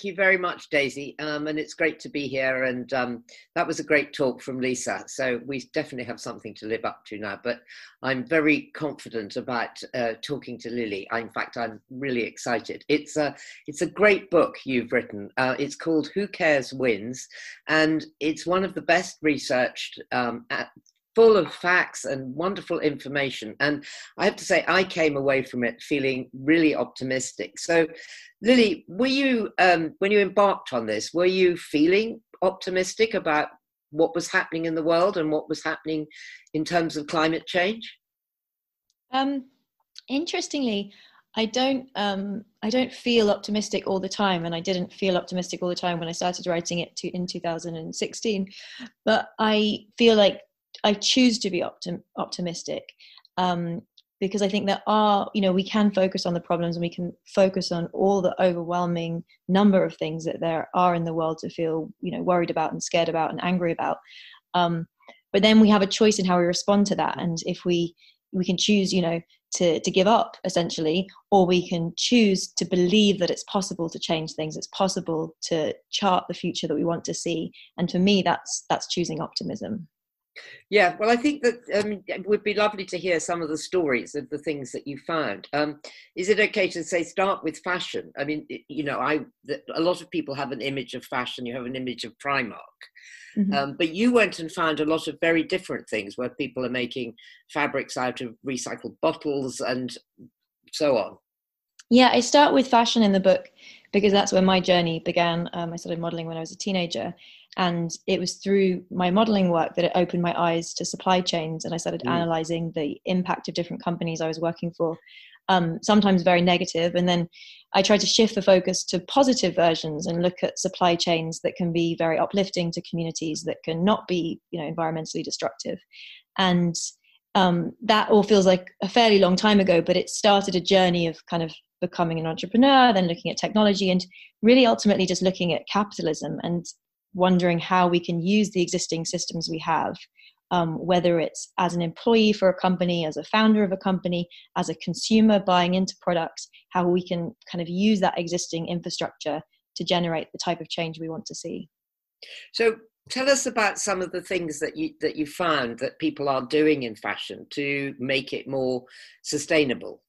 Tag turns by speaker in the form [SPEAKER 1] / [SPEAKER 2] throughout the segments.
[SPEAKER 1] Thank you very much, Daisy. Um, and it's great to be here. And um, that was a great talk from Lisa. So we definitely have something to live up to now. But I'm very confident about uh, talking to Lily. I, in fact, I'm really excited. It's a, it's a great book you've written. Uh, it's called Who Cares Wins. And it's one of the best researched um, full of facts and wonderful information. And I have to say, I came away from it feeling really optimistic. So, Lily, were you, um, when you embarked on this, were you feeling optimistic about what was happening in the world and what was happening in terms of climate change?
[SPEAKER 2] Um, interestingly, I don't um, I don't feel optimistic all the time, and I didn't feel optimistic all the time when I started writing it to, in 2016. But I feel like I choose to be optim- optimistic um, because I think there are, you know, we can focus on the problems and we can focus on all the overwhelming number of things that there are in the world to feel, you know, worried about and scared about and angry about. Um, but then we have a choice in how we respond to that, and if we we can choose, you know, to to give up essentially, or we can choose to believe that it's possible to change things. It's possible to chart the future that we want to see, and for me, that's that's choosing optimism.
[SPEAKER 1] Yeah, well, I think that um, it would be lovely to hear some of the stories of the things that you found. Um, is it okay to say start with fashion? I mean, you know, I a lot of people have an image of fashion. You have an image of Primark, mm-hmm. um, but you went and found a lot of very different things where people are making fabrics out of recycled bottles and so on.
[SPEAKER 2] Yeah, I start with fashion in the book because that's where my journey began. Um, I started modeling when I was a teenager, and it was through my modeling work that it opened my eyes to supply chains and i started mm. analyzing the impact of different companies i was working for um, sometimes very negative. and then i tried to shift the focus to positive versions and look at supply chains that can be very uplifting to communities that can not be you know environmentally destructive and um, that all feels like a fairly long time ago but it started a journey of kind of becoming an entrepreneur then looking at technology and really ultimately just looking at capitalism and wondering how we can use the existing systems we have, um, whether it's as an employee for a company, as a founder of a company, as a consumer buying into products, how we can kind of use that existing infrastructure to generate the type of change we want to see.
[SPEAKER 1] So tell us about some of the things that you that you found that people are doing in fashion to make it more sustainable.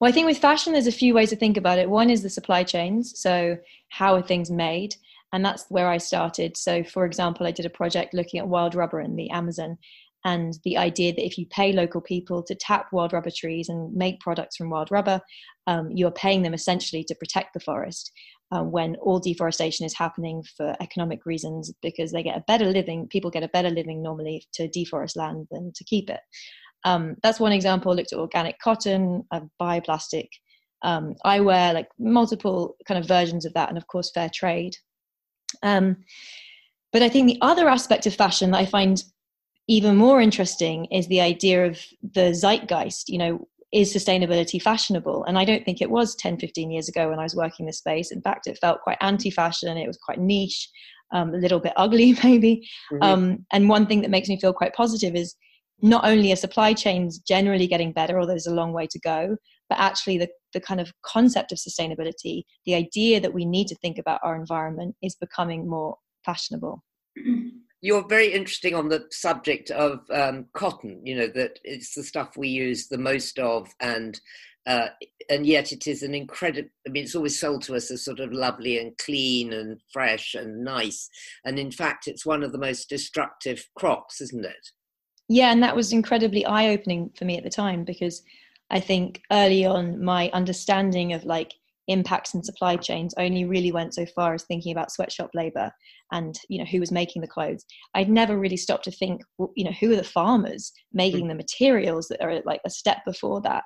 [SPEAKER 2] Well, I think with fashion, there's a few ways to think about it. One is the supply chains. So, how are things made? And that's where I started. So, for example, I did a project looking at wild rubber in the Amazon, and the idea that if you pay local people to tap wild rubber trees and make products from wild rubber, um, you're paying them essentially to protect the forest. Um, when all deforestation is happening for economic reasons, because they get a better living, people get a better living normally to deforest land than to keep it. Um, that's one example. I looked at organic cotton, uh, bioplastic um, eyewear, like multiple kind of versions of that, and of course, fair trade. Um, but I think the other aspect of fashion that I find even more interesting is the idea of the zeitgeist. You know, is sustainability fashionable? And I don't think it was 10, 15 years ago when I was working this space. In fact, it felt quite anti fashion, it was quite niche, um, a little bit ugly, maybe. Mm-hmm. Um, and one thing that makes me feel quite positive is not only are supply chains generally getting better, although there's a long way to go, but actually the, the kind of concept of sustainability, the idea that we need to think about our environment is becoming more fashionable.
[SPEAKER 1] You're very interesting on the subject of um, cotton, you know, that it's the stuff we use the most of and uh, and yet it is an incredible i mean it's always sold to us as sort of lovely and clean and fresh and nice and in fact it's one of the most destructive crops isn't it
[SPEAKER 2] yeah and that was incredibly eye-opening for me at the time because I think early on, my understanding of like impacts and supply chains only really went so far as thinking about sweatshop labor and you know who was making the clothes. I'd never really stopped to think well, you know who are the farmers making the materials that are like a step before that.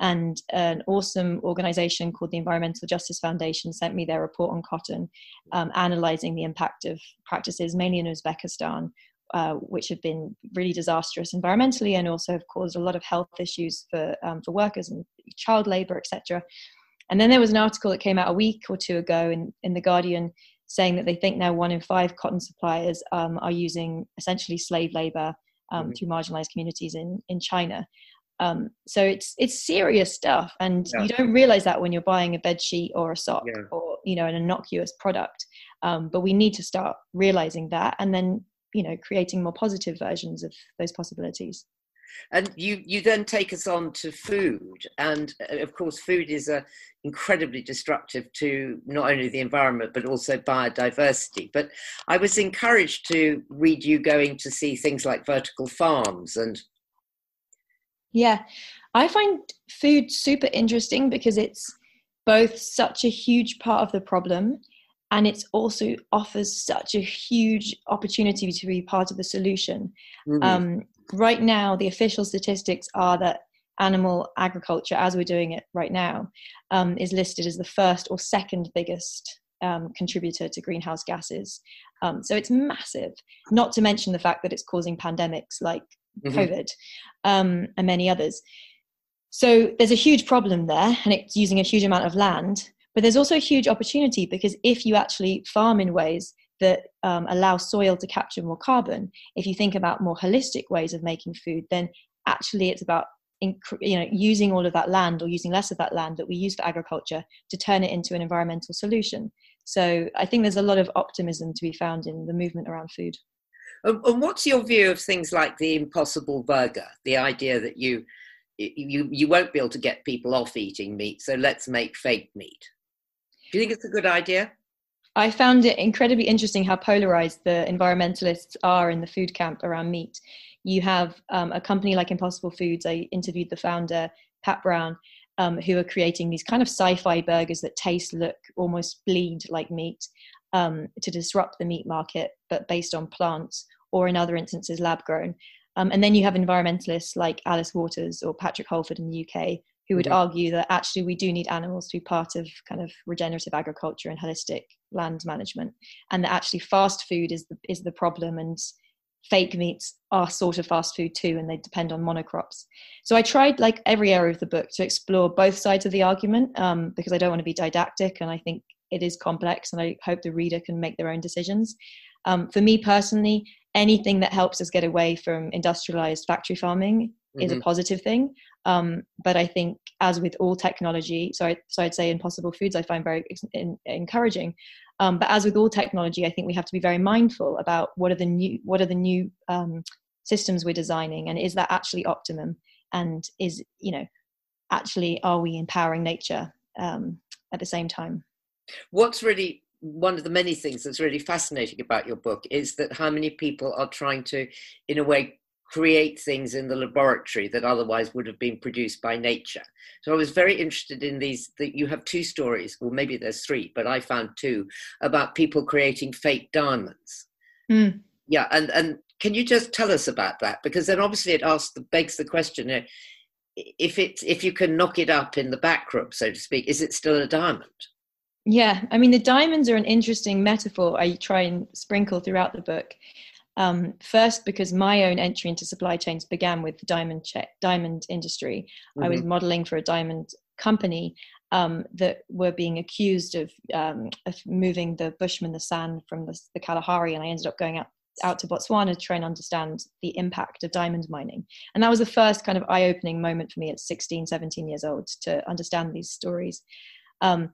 [SPEAKER 2] And an awesome organization called the environmental justice foundation sent me their report on cotton um, analyzing the impact of practices mainly in uzbekistan uh, which have been really disastrous environmentally and also have caused a lot of health issues for um, for workers and child labour, etc. And then there was an article that came out a week or two ago in, in the Guardian saying that they think now one in five cotton suppliers um, are using essentially slave labour um, mm-hmm. to marginalised communities in in China. Um, so it's it's serious stuff, and yeah. you don't realize that when you're buying a bed sheet or a sock yeah. or you know an innocuous product. Um, but we need to start realizing that, and then you know creating more positive versions of those possibilities.
[SPEAKER 1] And you you then take us on to food, and uh, of course, food is a incredibly destructive to not only the environment but also biodiversity. But I was encouraged to read you going to see things like vertical farms and.
[SPEAKER 2] Yeah, I find food super interesting because it's both such a huge part of the problem and it also offers such a huge opportunity to be part of the solution. Mm-hmm. Um, right now, the official statistics are that animal agriculture, as we're doing it right now, um, is listed as the first or second biggest um, contributor to greenhouse gases. Um, so it's massive, not to mention the fact that it's causing pandemics like mm-hmm. COVID um, and many others. So there's a huge problem there, and it's using a huge amount of land. But there's also a huge opportunity because if you actually farm in ways that um, allow soil to capture more carbon, if you think about more holistic ways of making food, then actually it's about you know using all of that land or using less of that land that we use for agriculture to turn it into an environmental solution. So I think there's a lot of optimism to be found in the movement around food.
[SPEAKER 1] And what's your view of things like the impossible burger? The idea that you you you won't be able to get people off eating meat, so let's make fake meat. Do you think it's a good idea?
[SPEAKER 2] I found it incredibly interesting how polarized the environmentalists are in the food camp around meat. You have um, a company like Impossible Foods. I interviewed the founder, Pat Brown, um, who are creating these kind of sci-fi burgers that taste, look, almost bleed like meat um, to disrupt the meat market, but based on plants, or in other instances, lab grown. Um, and then you have environmentalists like Alice Waters or Patrick Holden in the UK who would mm-hmm. argue that actually we do need animals to be part of kind of regenerative agriculture and holistic land management, and that actually fast food is the is the problem, and fake meats are sort of fast food too, and they depend on monocrops. So I tried like every area of the book to explore both sides of the argument um, because I don't want to be didactic, and I think it is complex, and I hope the reader can make their own decisions. Um, for me personally, anything that helps us get away from industrialized factory farming mm-hmm. is a mm-hmm. positive thing. Um, but I think, as with all technology, so, I, so I'd say Impossible Foods I find very in, encouraging. Um, but as with all technology, I think we have to be very mindful about what are the new what are the new um, systems we're designing, and is that actually optimum? And is you know actually are we empowering nature um, at the same time?
[SPEAKER 1] What's really one of the many things that's really fascinating about your book is that how many people are trying to, in a way, create things in the laboratory that otherwise would have been produced by nature. So I was very interested in these that you have two stories, well maybe there's three, but I found two about people creating fake diamonds. Mm. Yeah, and and can you just tell us about that? Because then obviously it asks the begs the question if it's if you can knock it up in the back room, so to speak, is it still a diamond?
[SPEAKER 2] Yeah, I mean the diamonds are an interesting metaphor I try and sprinkle throughout the book. Um, first, because my own entry into supply chains began with the diamond diamond industry. Mm-hmm. I was mm-hmm. modeling for a diamond company um, that were being accused of, um, of moving the Bushman, the San from the, the, Kalahari, and I ended up going out out to Botswana to try and understand the impact of diamond mining. And that was the first kind of eye-opening moment for me at 16, 17 years old to understand these stories. Um,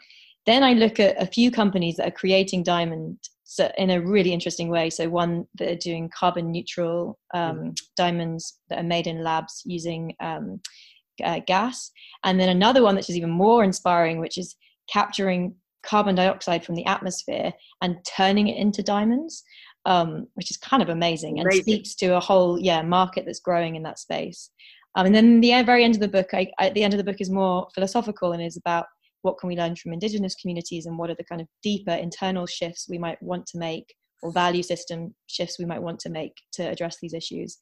[SPEAKER 2] then I look at a few companies that are creating diamond so in a really interesting way. So one that are doing carbon neutral um, mm. diamonds that are made in labs using um, uh, gas, and then another one which is even more inspiring, which is capturing carbon dioxide from the atmosphere and turning it into diamonds, um, which is kind of amazing, amazing, and speaks to a whole yeah market that's growing in that space. Um, and then the very end of the book, I, I, the end of the book is more philosophical and is about what can we learn from indigenous communities and what are the kind of deeper internal shifts we might want to make or value system shifts we might want to make to address these issues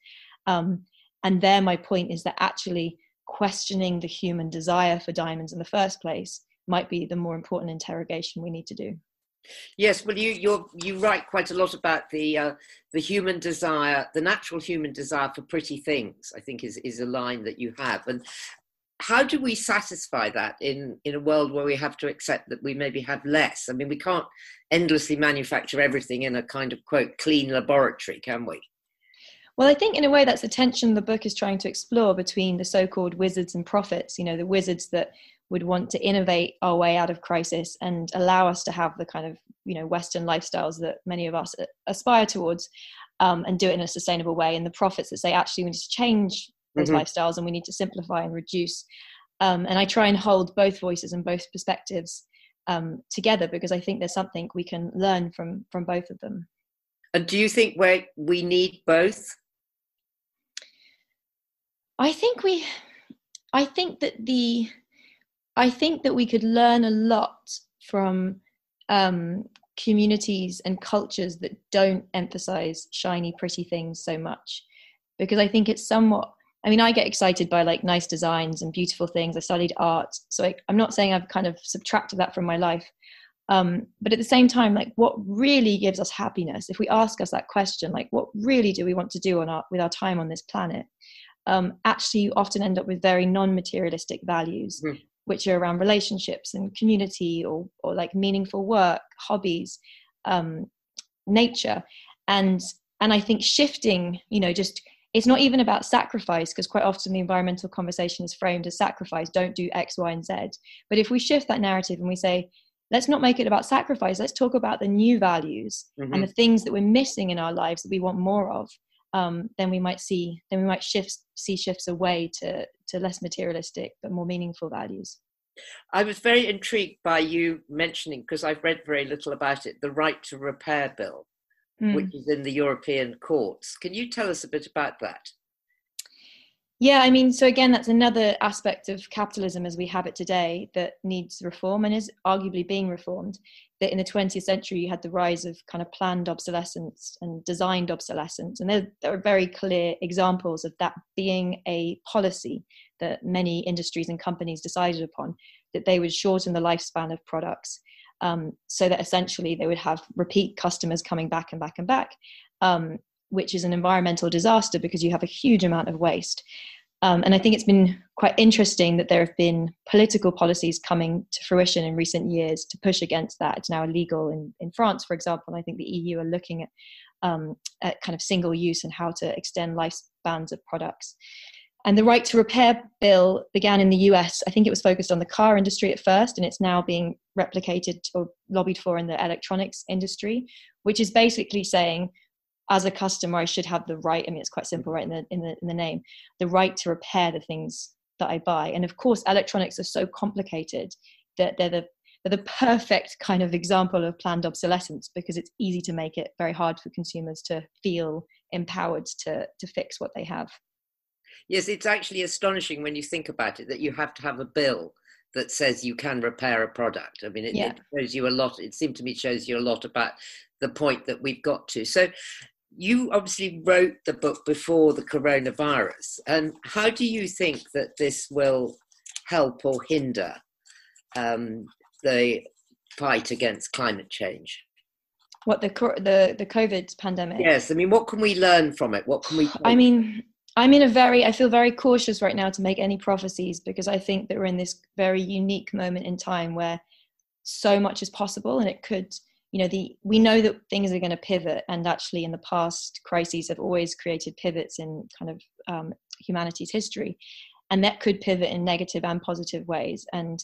[SPEAKER 2] um, and there my point is that actually questioning the human desire for diamonds in the first place might be the more important interrogation we need to do
[SPEAKER 1] Yes, well, you you you write quite a lot about the uh, the human desire, the natural human desire for pretty things. I think is is a line that you have, and how do we satisfy that in in a world where we have to accept that we maybe have less i mean we can't endlessly manufacture everything in a kind of quote clean laboratory can we
[SPEAKER 2] Well, I think in a way that's the tension the book is trying to explore between the so-called wizards and prophets. You know, the wizards that would want to innovate our way out of crisis and allow us to have the kind of you know Western lifestyles that many of us aspire towards, um, and do it in a sustainable way. And the prophets that say actually we need to change those mm-hmm. lifestyles and we need to simplify and reduce. Um, and I try and hold both voices and both perspectives um, together because I think there's something we can learn from from both of them.
[SPEAKER 1] And do you think we we need both?
[SPEAKER 2] I think we, I think that the, I think that we could learn a lot from um, communities and cultures that don't emphasize shiny, pretty things so much, because I think it's somewhat. I mean, I get excited by like nice designs and beautiful things. I studied art, so I, I'm not saying I've kind of subtracted that from my life, um, but at the same time like what really gives us happiness if we ask us that question like what really do we want to do on our with our time on this planet um, actually you often end up with very non-materialistic values mm. which are around relationships and community or, or like meaningful work hobbies um, nature and and i think shifting you know just it's not even about sacrifice because quite often the environmental conversation is framed as sacrifice don't do x y and z. But if we shift that narrative and we say let's not make it about sacrifice let's talk about the new values mm-hmm. and the things that we're missing in our lives that we want more of um, then we might see then we might shift see shifts away to to less materialistic but more meaningful values.
[SPEAKER 1] I was very intrigued by you mentioning because i've read very little about it the right to repair bill mm. which is in the european courts can you tell us a bit about that
[SPEAKER 2] yeah, I mean, so again, that's another aspect of capitalism as we have it today that needs reform and is arguably being reformed. That in the 20th century, you had the rise of kind of planned obsolescence and designed obsolescence. And there, there are very clear examples of that being a policy that many industries and companies decided upon, that they would shorten the lifespan of products um, so that essentially they would have repeat customers coming back and back and back. Um, which is an environmental disaster because you have a huge amount of waste. Um, and I think it's been quite interesting that there have been political policies coming to fruition in recent years to push against that. It's now illegal in, in France, for example. And I think the EU are looking at, um, at kind of single use and how to extend lifespans of products. And the right to repair bill began in the US. I think it was focused on the car industry at first, and it's now being replicated or lobbied for in the electronics industry, which is basically saying as a customer i should have the right i mean it's quite simple right in the in the in the name the right to repair the things that i buy and of course electronics are so complicated that they're the they're the perfect kind of example of planned obsolescence because it's easy to make it very hard for consumers to feel empowered to to fix what they have
[SPEAKER 1] yes it's actually astonishing when you think about it that you have to have a bill that says you can repair a product i mean it, yeah. it shows you a lot it seemed to me shows you a lot about the point that we've got to so you obviously wrote the book before the coronavirus, and how do you think that this will help or hinder um, the fight against climate change?
[SPEAKER 2] What the the the COVID pandemic?
[SPEAKER 1] Yes, I mean, what can we learn from it? What can we?
[SPEAKER 2] I mean, I'm in a very, I feel very cautious right now to make any prophecies because I think that we're in this very unique moment in time where so much is possible and it could you know the we know that things are going to pivot and actually in the past crises have always created pivots in kind of um, humanity's history and that could pivot in negative and positive ways. And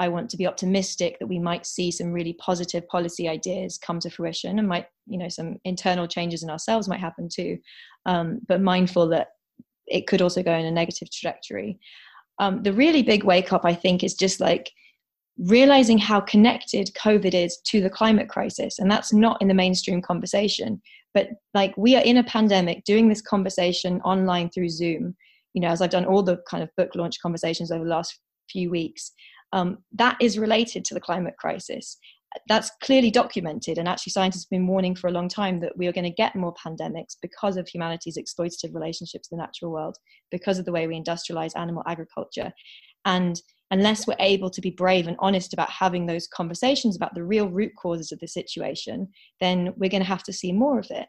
[SPEAKER 2] i want to be optimistic that we might see some really positive policy ideas come to fruition and might you know some internal changes in ourselves might happen too um, but mindful that it could also go in a negative trajectory um, the really big wake up i think is just like realizing how connected COVID is to the climate crisis. And that's not in the mainstream conversation. But like we are in a pandemic doing this conversation online through Zoom, you know, as I've done all the kind of book launch conversations over the last few weeks, um, that is related to the climate crisis. That's clearly documented, and actually, scientists have been warning for a long time that we are going to get more pandemics because of humanity's exploitative relationships in the natural world, because of the way we industrialize animal agriculture. And unless we're able to be brave and honest about having those conversations about the real root causes of the situation, then we're going to have to see more of it.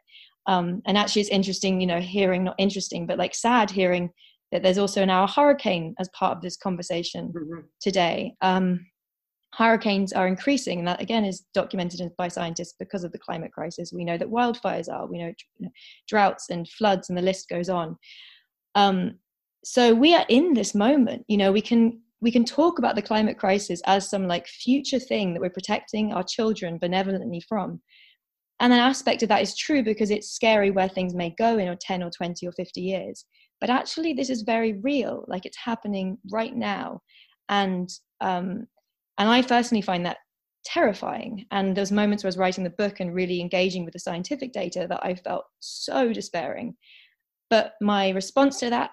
[SPEAKER 2] Um, and actually, it's interesting, you know, hearing, not interesting, but like sad hearing that there's also now a hurricane as part of this conversation mm-hmm. today. Um, hurricanes are increasing and that again is documented by scientists because of the climate crisis. We know that wildfires are we know droughts and floods and the list goes on. Um, so we are in this moment you know we can we can talk about the climate crisis as some like future thing that we're protecting our children benevolently from. And an aspect of that is true because it's scary where things may go in or 10 or 20 or 50 years. But actually this is very real like it's happening right now. And um, and I personally find that terrifying. And those moments where I was writing the book and really engaging with the scientific data that I felt so despairing. But my response to that,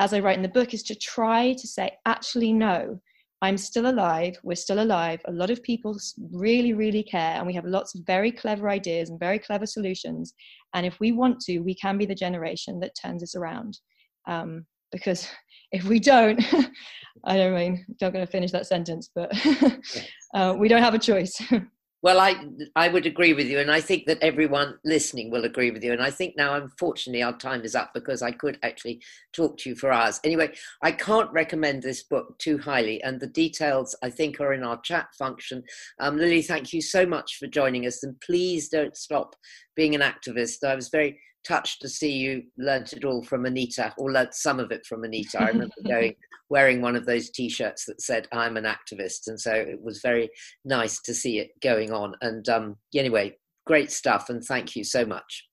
[SPEAKER 2] as I write in the book, is to try to say, actually, no, I'm still alive. We're still alive. A lot of people really, really care. And we have lots of very clever ideas and very clever solutions. And if we want to, we can be the generation that turns this around. Um, because if we don't, I don't mean, not going to finish that sentence, but uh, we don't have a choice.
[SPEAKER 1] well, I I would agree with you, and I think that everyone listening will agree with you. And I think now, unfortunately, our time is up because I could actually talk to you for hours. Anyway, I can't recommend this book too highly, and the details I think are in our chat function. Um, Lily, thank you so much for joining us, and please don't stop being an activist. I was very touched to see you learnt it all from Anita, or learnt some of it from Anita. I remember going wearing one of those T-shirts that said "I'm an activist," and so it was very nice to see it going on. And um, anyway, great stuff, and thank you so much.